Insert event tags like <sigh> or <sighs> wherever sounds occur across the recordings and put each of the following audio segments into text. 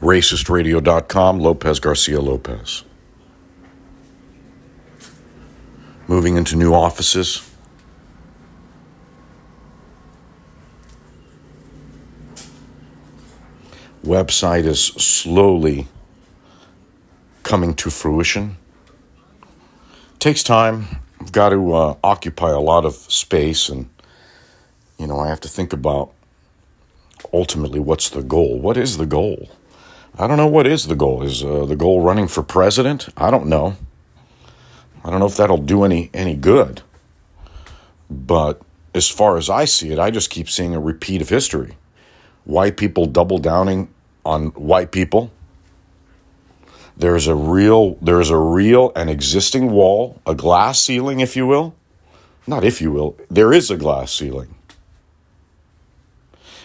racistradio.com, Lopez Garcia Lopez. Moving into new offices. Website is slowly coming to fruition. Takes time. I've got to uh, occupy a lot of space, and you know, I have to think about ultimately what's the goal. What is the goal? I don't know what is the goal. Is uh, the goal running for president? I don't know. I don't know if that'll do any any good. But as far as I see it, I just keep seeing a repeat of history. White people double downing on white people. There's a real there's a real and existing wall, a glass ceiling if you will. Not if you will. There is a glass ceiling.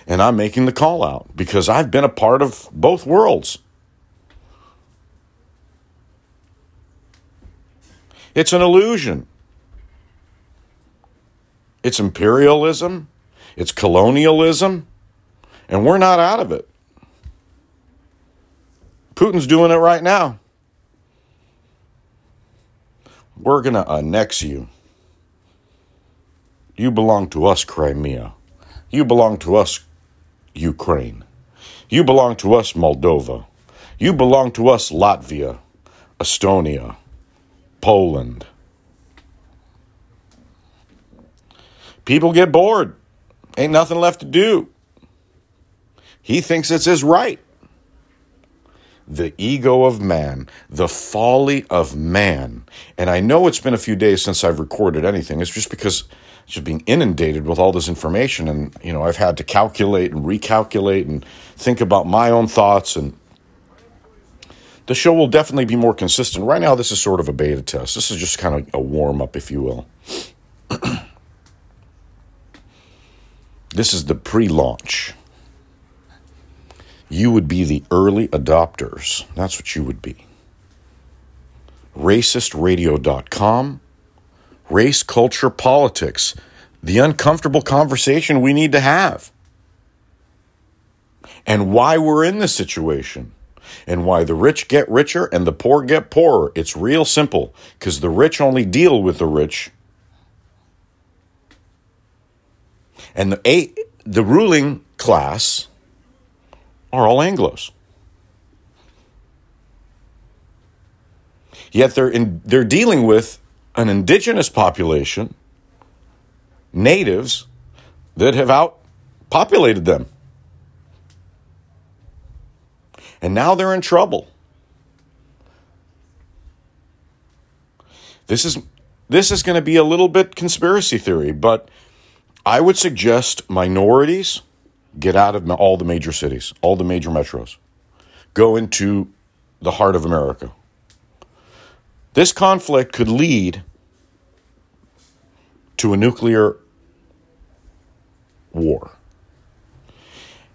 And I'm making the call out because I've been a part of both worlds. It's an illusion. It's imperialism, it's colonialism, and we're not out of it. Putin's doing it right now. We're going to annex you. You belong to us, Crimea. You belong to us, Ukraine. You belong to us, Moldova. You belong to us, Latvia, Estonia, Poland. People get bored. Ain't nothing left to do. He thinks it's his right. The ego of man, the folly of man. And I know it's been a few days since I've recorded anything. It's just because just being inundated with all this information. And you know i've had to calculate and recalculate and think about my own thoughts. And the show will definitely be more consistent. Right now this is sort of a beta test. This is just kind of a warm up if you will. This is the pre-launch. You would be the early adopters. That's what you would be. Racistradio.com race, culture, politics, the uncomfortable conversation we need to have, and why we're in this situation, and why the rich get richer and the poor get poorer. It's real simple because the rich only deal with the rich. And the, a, the ruling class are all Anglos. Yet they're in, they're dealing with an indigenous population, natives, that have outpopulated them. And now they're in trouble. This is this is going to be a little bit conspiracy theory, but I would suggest minorities get out of all the major cities, all the major metros. Go into the heart of America. This conflict could lead to a nuclear war.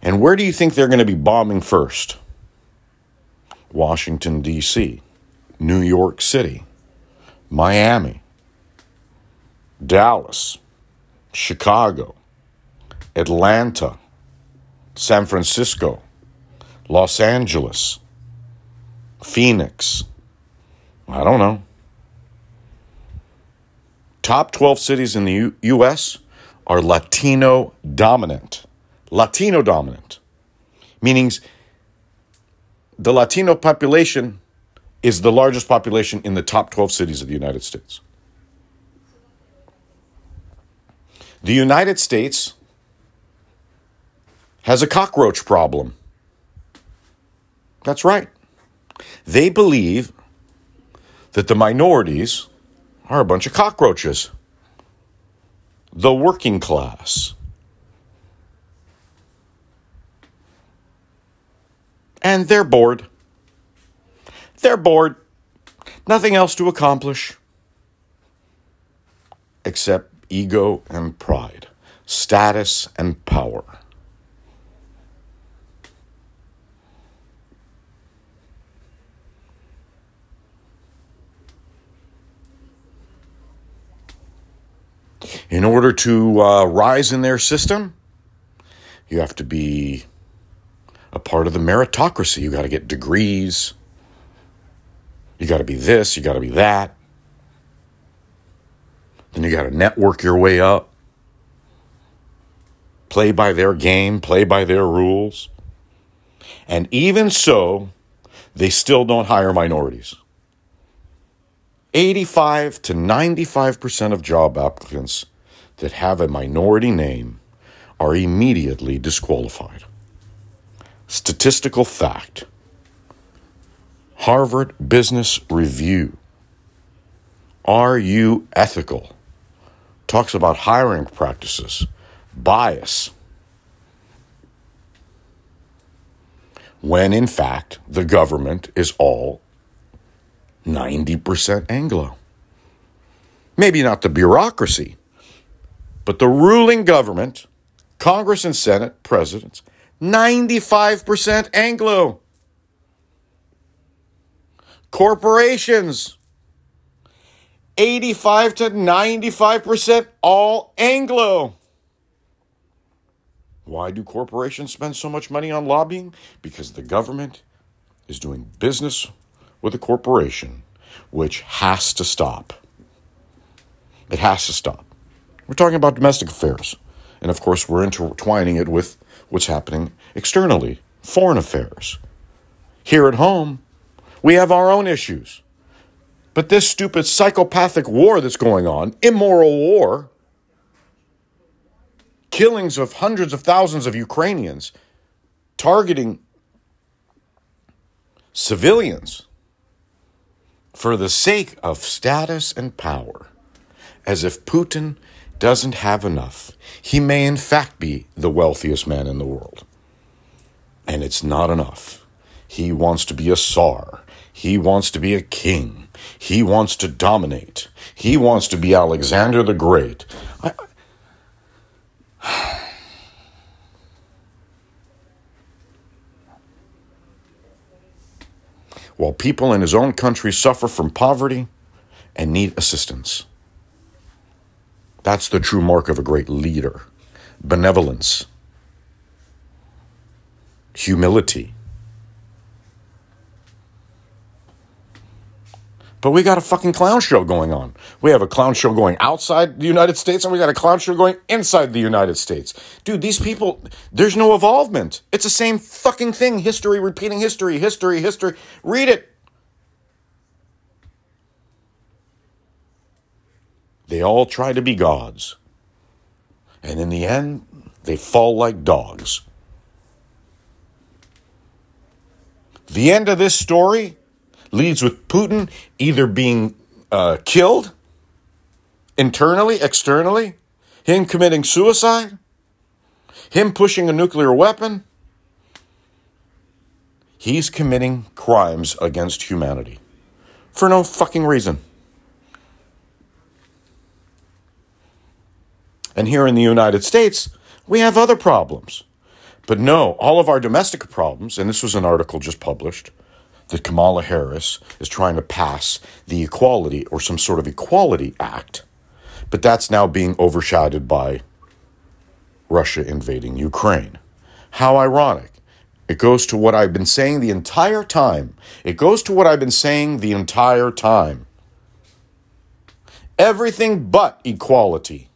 And where do you think they're going to be bombing first? Washington, D.C., New York City, Miami, Dallas, Chicago, Atlanta, San Francisco, Los Angeles, Phoenix, I don't know. Top 12 cities in the U- US are Latino dominant. Latino dominant. Meaning the Latino population is the largest population in the top 12 cities of the United States. The United States has a cockroach problem. That's right. They believe that the minorities are a bunch of cockroaches. The working class. And they're bored. They're bored. Nothing else to accomplish except ego and pride, status and power. In order to uh, rise in their system, you have to be a part of the meritocracy. You got to get degrees. You got to be this, you got to be that. Then you got to network your way up. Play by their game, play by their rules. And even so, they still don't hire minorities. 85 to 95% of job applicants that have a minority name are immediately disqualified. Statistical fact Harvard Business Review. Are you ethical? Talks about hiring practices, bias. When in fact, the government is all 90% Anglo. Maybe not the bureaucracy, but the ruling government, Congress and Senate, presidents, 95% Anglo. Corporations, 85 to 95% all Anglo. Why do corporations spend so much money on lobbying? Because the government is doing business with a corporation, which has to stop. It has to stop. We're talking about domestic affairs. And of course, we're intertwining it with what's happening externally, foreign affairs. Here at home, we have our own issues. But this stupid psychopathic war that's going on, immoral war, killings of hundreds of thousands of Ukrainians, targeting civilians for the sake of status and power, as if Putin doesn't have enough. He may, in fact, be the wealthiest man in the world. And it's not enough. He wants to be a czar. He wants to be a king. He wants to dominate. He wants to be Alexander the Great. I, <sighs> While people in his own country suffer from poverty and need assistance. That's the true mark of a great leader benevolence, humility, But we got a fucking clown show going on. We have a clown show going outside the United States and we got a clown show going inside the United States. Dude, these people, there's no evolvement. It's the same fucking thing. History, repeating history, history, history. Read it. They all try to be gods. And in the end, they fall like dogs. The end of this story leads with Putin either being uh, killed internally, externally, him committing suicide, him pushing a nuclear weapon. He's committing crimes against humanity for no fucking reason. And here in the United States, we have other problems. But no, all of our domestic problems, and this was an article just published, that Kamala Harris is trying to pass the equality or some sort of equality act, but that's now being overshadowed by Russia invading Ukraine. How ironic. It goes to what I've been saying the entire time. It goes to what I've been saying the entire time. Everything but equality.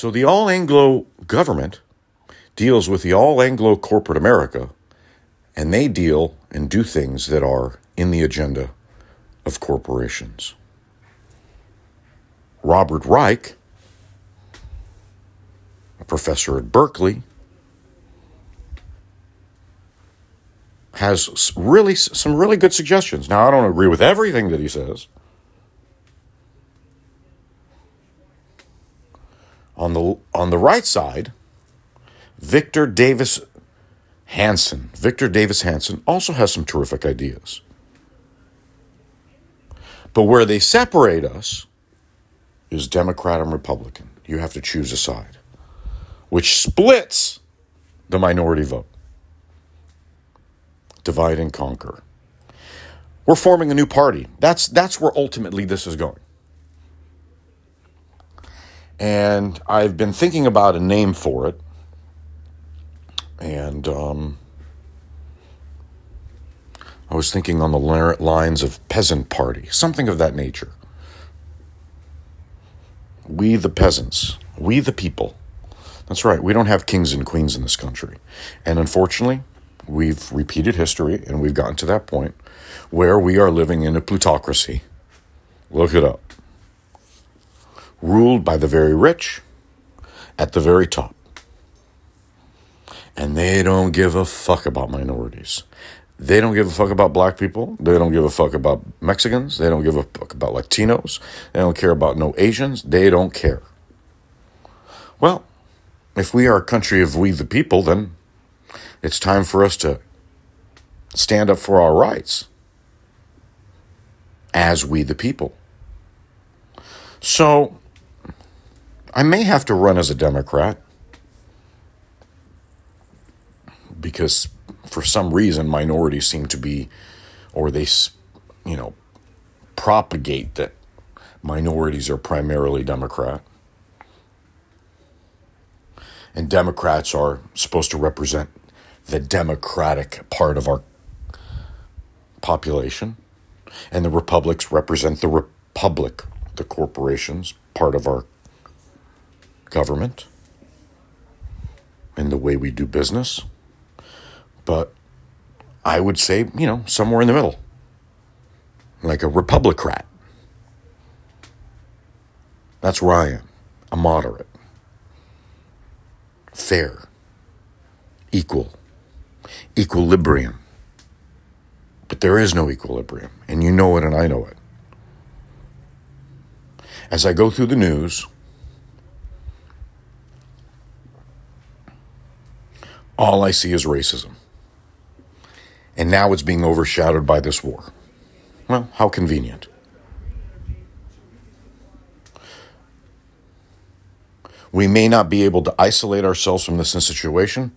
So the All Anglo government deals with the All Anglo corporate America, and they deal and do things that are in the agenda of corporations. Robert Reich, a professor at Berkeley, has really some really good suggestions. Now, I don't agree with everything that he says. On the on the right side, Victor Davis Hanson. Victor Davis Hanson also has some terrific ideas. But where they separate us is Democrat and Republican. You have to choose a side, which splits the minority vote. divide and conquer. We're forming a new party. That's that's where ultimately this is going. And I've been thinking about a name for it. And um, I was thinking on the lines of peasant party, something of that nature. We the peasants, we the people. That's right, we don't have kings and queens in this country. And unfortunately, we've repeated history and we've gotten to that point where we are living in a plutocracy. Look it up. Ruled by the very rich at the very top. And they don't give a fuck about minorities. They don't give a fuck about black people. They don't give a fuck about Mexicans. They don't give a fuck about Latinos. They don't care about no Asians. They don't care. Well, if we are a country of we the people, then it's time for us to stand up for our rights as we the people. So, I may have to run as a Democrat because for some reason minorities seem to be, or they, you know, propagate that minorities are primarily Democrat. And Democrats are supposed to represent the democratic part of our population and the republics represent the republic, the corporations, part of our government and the way we do business. But I would say, you know, somewhere in the middle, like a republicrat. That's where I am, a moderate, fair, equal, equilibrium. But there is no equilibrium, and you know it, and I know it. As I go through the news, all I see is racism. And now it's being overshadowed by this war. Well, how convenient. We may not be able to isolate ourselves from this situation.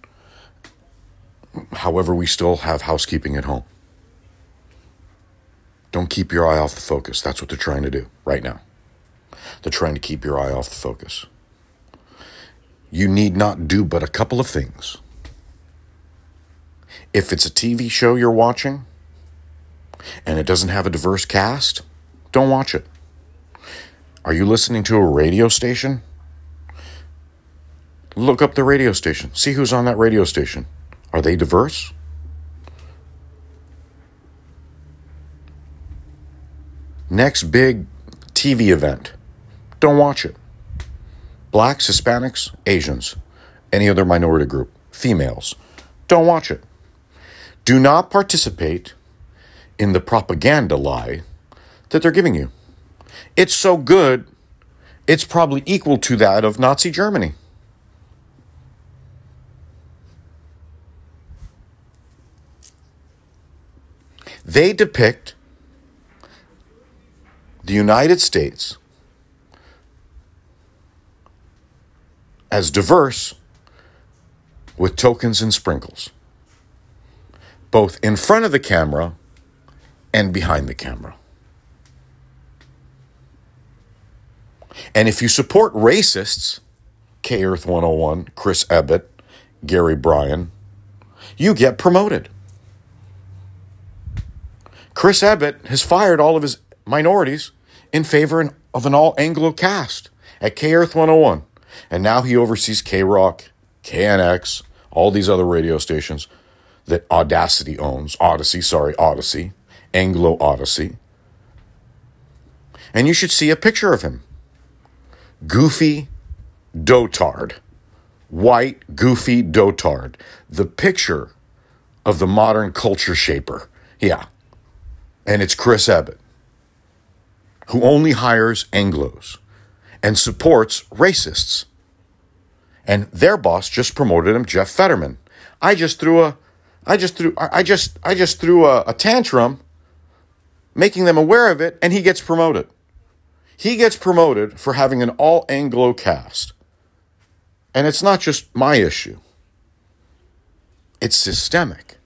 However, we still have housekeeping at home. Don't keep your eye off the focus. That's what they're trying to do right now. They're trying to keep your eye off the focus. You need not do but a couple of things. If it's a TV show you're watching and it doesn't have a diverse cast, don't watch it. Are you listening to a radio station? Look up the radio station. See who's on that radio station. Are they diverse? Next big TV event. Don't watch it. Blacks, Hispanics, Asians, any other minority group, females. Don't watch it. Do not participate in the propaganda lie that they're giving you. It's so good, it's probably equal to that of Nazi Germany. They depict the United States as diverse with tokens and sprinkles, both in front of the camera and behind the camera. And if you support racists, K Earth 101, Chris Ebbett, Gary Bryan, you get promoted. Chris Ebbett has fired all of his minorities in favor of an all Anglo cast at K Earth 101. And now he oversees K Rock, KNX, all these other radio stations that Audacity owns. Audacy, sorry, Audacy, Anglo Audacy. And you should see a picture of him. Goofy dotard. White, goofy dotard. The picture of the modern culture shaper. Yeah. And it's Chris Abbott, who only hires Anglos and supports racists. And their boss just promoted him, Jeff Federman. I just threw a I just threw I just I just threw a, a tantrum making them aware of it and he gets promoted. He gets promoted for having an all Anglo cast. And it's not just my issue. It's systemic.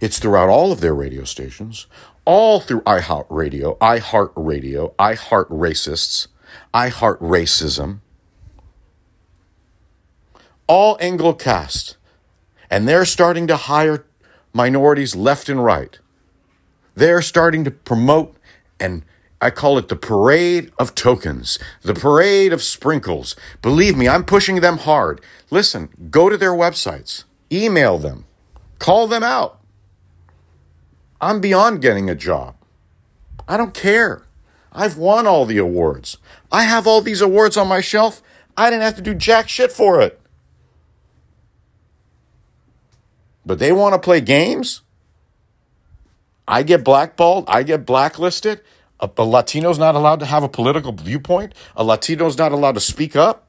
It's throughout all of their radio stations, all through iHeartRadio, iHeartRadio, iHeart Racists, iHeart Racism, all Anglo-cast. And they're starting to hire minorities left and right. They're starting to promote, and I call it the parade of tokens, the parade of sprinkles. Believe me, I'm pushing them hard. Listen, go to their websites, email them, call them out. I'm beyond getting a job. I don't care. I've won all the awards. I have all these awards on my shelf. I didn't have to do jack shit for it. But they want to play games? I get blackballed, I get blacklisted. Uh, a, a Latino's not allowed to have a political viewpoint. A Latino's not allowed to speak up.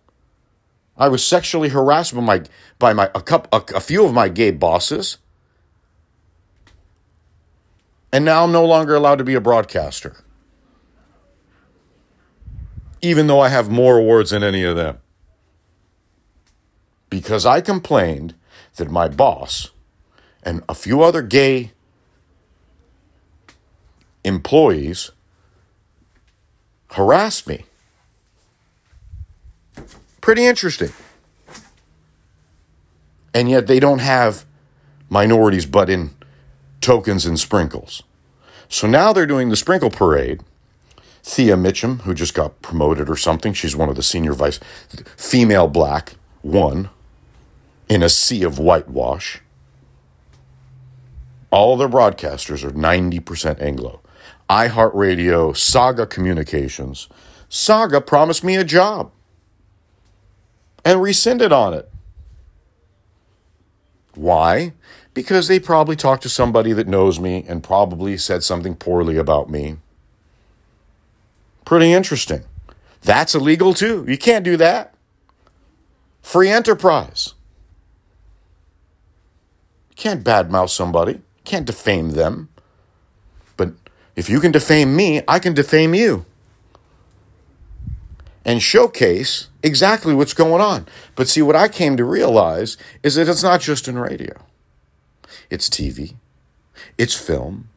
I was sexually harassed by my by my a, couple, a, a few of my gay bosses. And now I'm no longer allowed to be a broadcaster. Even though I have more awards than any of them. Because I complained that my boss and a few other gay employees harassed me. Pretty interesting. And yet they don't have minorities but in tokens and sprinkles. So now they're doing the sprinkle parade. Thea Mitchem, who just got promoted or something, she's one of the senior vice, female black, one, in a sea of whitewash. All their broadcasters are 90% Anglo. iHeartRadio, Saga Communications. Saga promised me a job and rescinded on it. Why? Because they probably talked to somebody that knows me and probably said something poorly about me. Pretty interesting. That's illegal too. You can't do that. Free enterprise. You can't badmouth somebody can't defame them. But if you can defame me, I can defame you. And showcase exactly what's going on. But see, what I came to realize is that it's not just in radio, it's TV, it's film,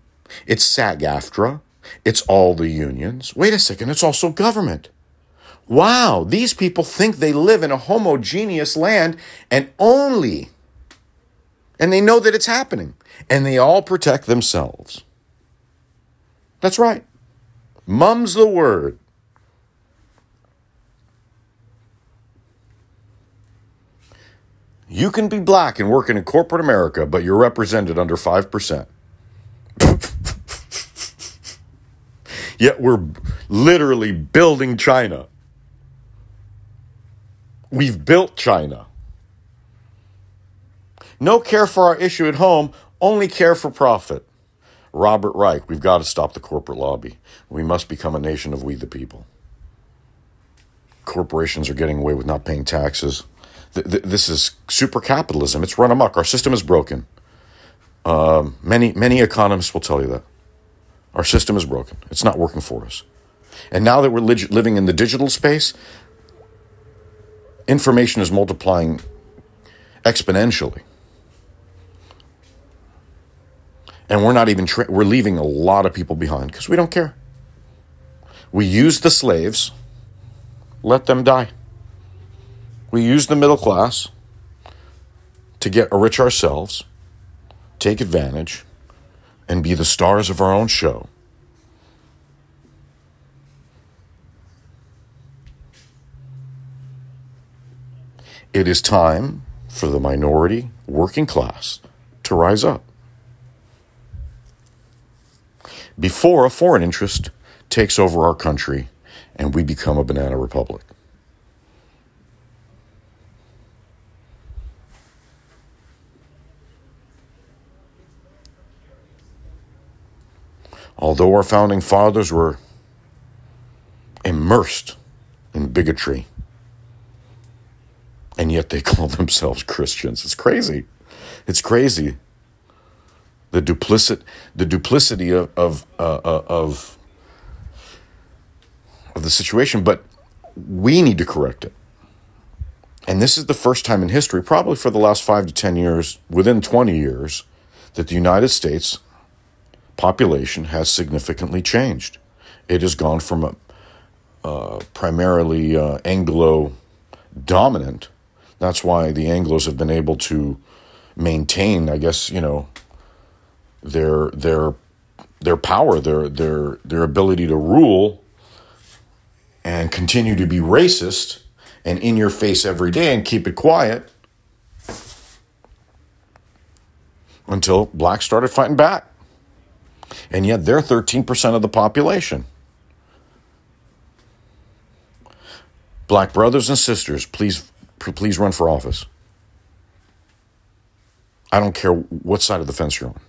it's SAG AFTRA, it's all the unions. Wait a second, it's also government. Wow, these people think they live in a homogeneous land and only, and they know that it's happening and they all protect themselves. That's right. Mum's the word. You can be black and working in corporate America, but you're represented under 5%. Yet we're literally building China. We've built China. No care for our issue at home, only care for profit. Robert Reich, we've got to stop the corporate lobby. We must become a nation of we the people. Corporations are getting away with not paying taxes. This is super capitalism. It's run amok. Our system is broken. Um, many many economists will tell you that our system is broken. It's not working for us. And now that we're living in the digital space, information is multiplying exponentially. And we're not even, tra- we're leaving a lot of people behind because we don't care. We use the slaves, let them die. We use the middle class to get rich ourselves, take advantage, and be the stars of our own show. It is time for the minority working class to rise up. Before a foreign interest takes over our country and we become a banana republic. Although our founding fathers were immersed in bigotry, and yet they <laughs> call themselves Christians. It's crazy. It's crazy the duplicit the duplicity of of uh, uh, of of the situation, but we need to correct it. And this is the first time in history, probably for the last five to ten years, within twenty years, that the United States population has significantly changed. It has gone from a uh, primarily uh, Anglo dominant. That's why the Anglos have been able to maintain, I guess, you know, their their their power, their their their ability to rule and continue to be racist and in your face every day and keep it quiet until blacks started fighting back. And yet they're 13% of the population. Black brothers and sisters, please please run for office. I don't care what side of the fence you're on.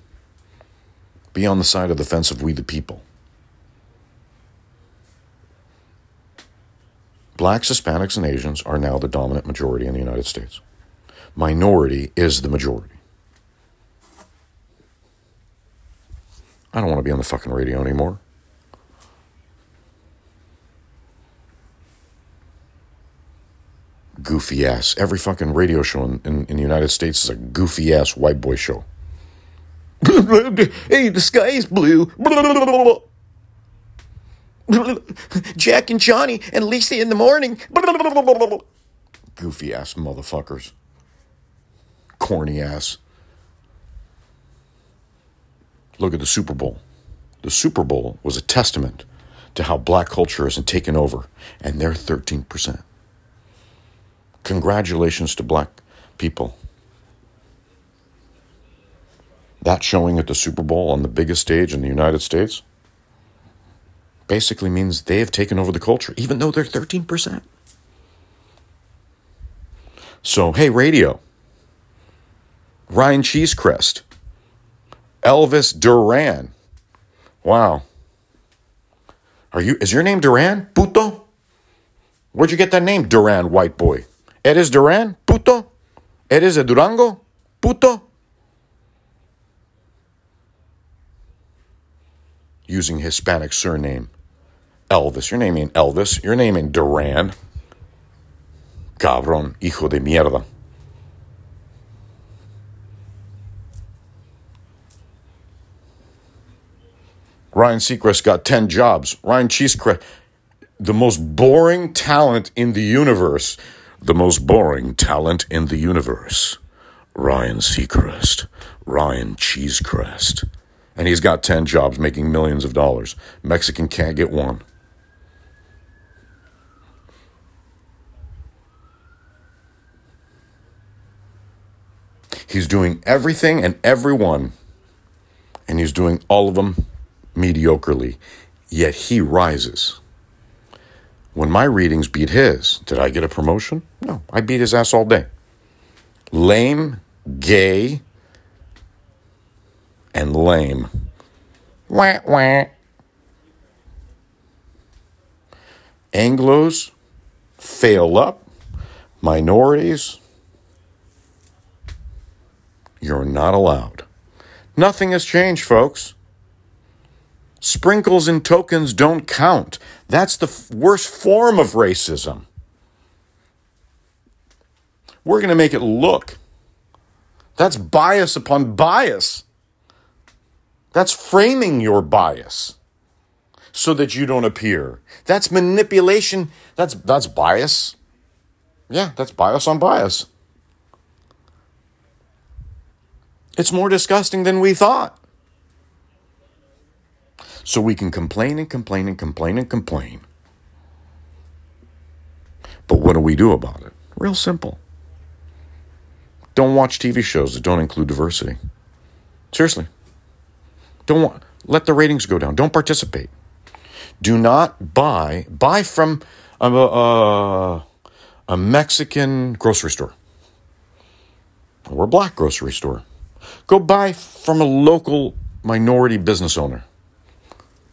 Be on the side of the fence of we the people. Blacks, Hispanics, and Asians are now the dominant majority in the United States. Minority is the majority. I don't want to be on the fucking radio anymore. Goofy ass. Every fucking radio show in, in, in the United States is a goofy ass white boy show. Hey, the sky is blue. Jack and Johnny and Lisa in the morning. Goofy ass motherfuckers. Corny ass. Look at the Super Bowl. The Super Bowl was a testament to how black culture isn't taken over, and they're 13%. Congratulations to black people. That showing at the Super Bowl on the biggest stage in the United States basically means they have taken over the culture, even though they're 13%. So, hey, radio, Ryan Cheesecrest, Elvis Duran. Wow. Are you is your name Duran? Puto? Where'd you get that name, Duran, white boy? Eres Duran? Puto? Eres de Durango? Puto? Using Hispanic surname. Elvis. Your name ain't Elvis. Your name ain't Duran. Cabrón, hijo de mierda. Ryan Seacrest got 10 jobs. Ryan Cheesecrest, the most boring talent in the universe. The most boring talent in the universe. Ryan Seacrest. Ryan Cheesecrest. And he's got 10 jobs making millions of dollars. Mexican can't get one. He's doing everything and everyone, and he's doing all of them mediocrely, yet he rises. When my readings beat his, did I get a promotion? No, I beat his ass all day. Lame, gay, and lame. Wah, wah. Anglos fail up, minorities, you're not allowed. Nothing has changed, folks. Sprinkles and tokens don't count. That's the f- worst form of racism. We're going to make it look. That's bias upon bias. That's framing your bias so that you don't appear. That's manipulation. That's that's bias. Yeah, that's bias on bias. It's more disgusting than we thought. So we can complain and complain and complain and complain. But what do we do about it? Real simple. Don't watch TV shows that don't include diversity. Seriously. Don't let the ratings go down. Don't participate. Do not buy buy from a, a, a Mexican grocery store or a black grocery store. Go buy from a local minority business owner.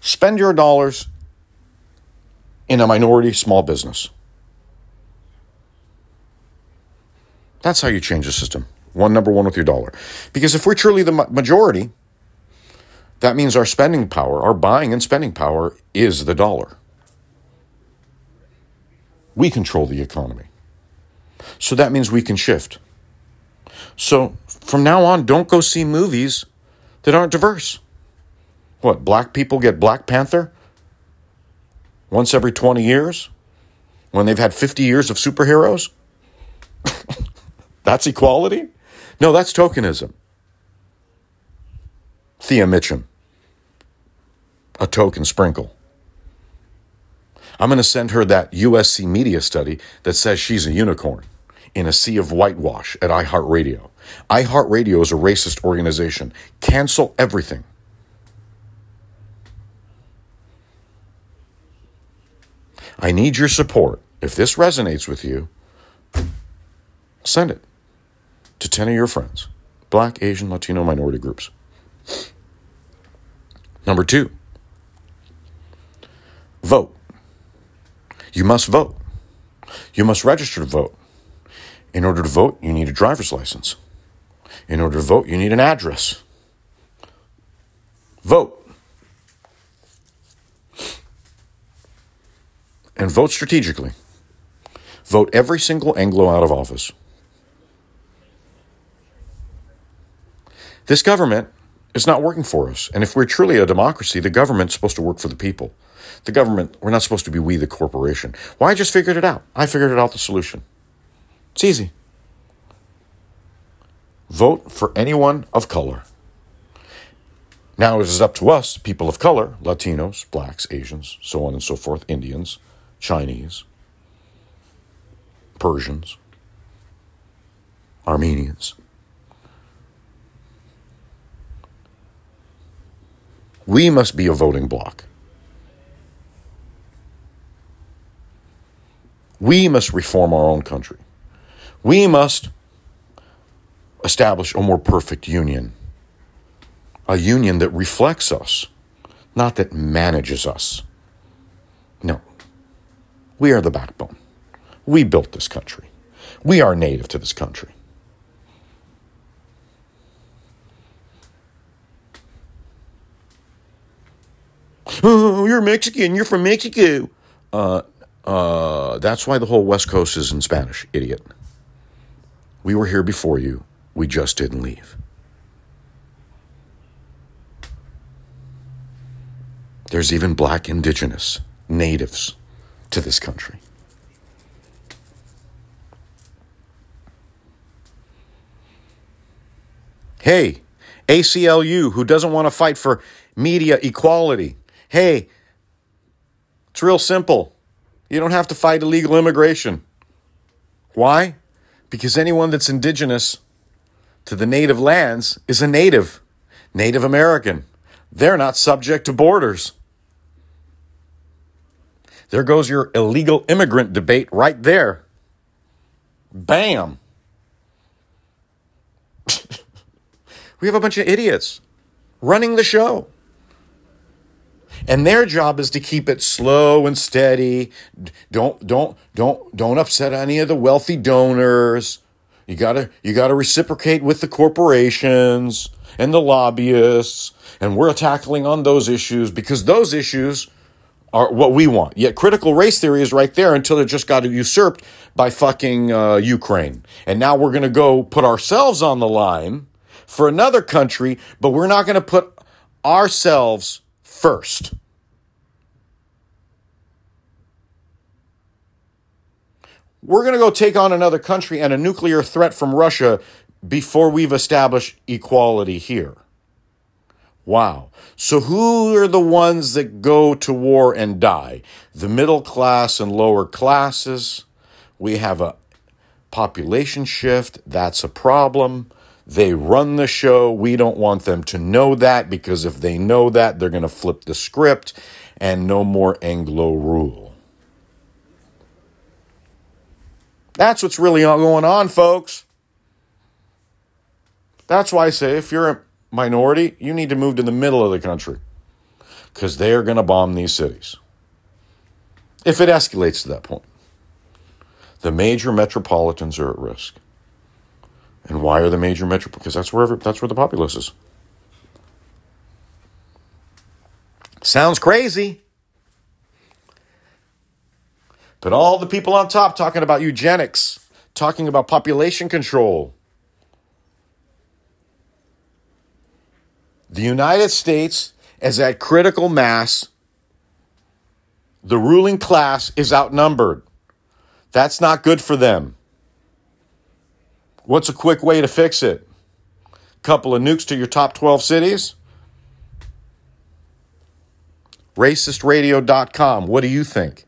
Spend your dollars in a minority small business. That's how you change the system. One number one with your dollar. Because if we're truly the majority, that means our spending power, our buying and spending power is the dollar. We control the economy. So that means we can shift. So from now on, don't go see movies that aren't diverse. What, black people get Black Panther once every 20 years when they've had 50 years of superheroes? <laughs> that's equality? No, that's tokenism. Thea Mitchem, a token sprinkle. I'm going to send her that USC media study that says she's a unicorn in a sea of whitewash at iHeartRadio. iHeartRadio is a racist organization. Cancel everything. I need your support. If this resonates with you, send it to 10 of your friends, black, Asian, Latino, minority groups. Number two, vote. You must vote. You must register to vote. In order to vote, you need a driver's license. In order to vote, you need an address. Vote. And vote strategically. Vote every single Anglo out of office. This government is not working for us. And if we're truly a democracy, the government's supposed to work for the people. The government, we're not supposed to be we, the corporation. Well, I just figured it out. I figured it out the solution. It's easy. Vote for anyone of color. Now it is up to us, people of color, Latinos, blacks, Asians, so on and so forth, Indians, Chinese, Persians, Armenians. We must be a voting bloc. We must reform our own country. We must establish a more perfect union. A union that reflects us, not that manages us. No. We are the backbone. We built this country. We are native to this country. Oh, <laughs> you're Mexican. You're from Mexico. Uh, uh, that's why the whole West Coast is in Spanish, idiot. We were here before you. We just didn't leave. There's even black indigenous natives to this country. Hey, ACLU, who doesn't want to fight for media equality. Hey, it's real simple. You don't have to fight illegal immigration. Why? Because anyone that's indigenous to the native lands is a native, Native American. They're not subject to borders. There goes your illegal immigrant debate right there. Bam. <laughs> we have a bunch of idiots running the show. And their job is to keep it slow and steady. Don't don't don't don't upset any of the wealthy donors. You gotta you gotta reciprocate with the corporations and the lobbyists. And we're tackling on those issues because those issues are what we want. Yet critical race theory is right there until it just got usurped by fucking uh, Ukraine. And now we're to go put ourselves on the line for another country, but we're not to put ourselves first. We're going to go take on another country and a nuclear threat from Russia before we've established equality here. Wow. So, who are the ones that go to war and die? The middle class and lower classes. We have a population shift. That's a problem. They run the show. We don't want them to know that because if they know that, they're going to flip the script and no more Anglo rule. That's what's really going on, folks. That's why I say if you're a minority, you need to move to the middle of the country because they are going to bomb these cities. If it escalates to that point, the major metropolitans are at risk. And why are the major metro? Because that's where that's where the populace is. Sounds crazy. But all the people on top talking about eugenics, talking about population control. The United States is at critical mass. The ruling class is outnumbered. That's not good for them. What's a quick way to fix it? A Couple of nukes to your top 12 cities? racistradio.com. What do you think?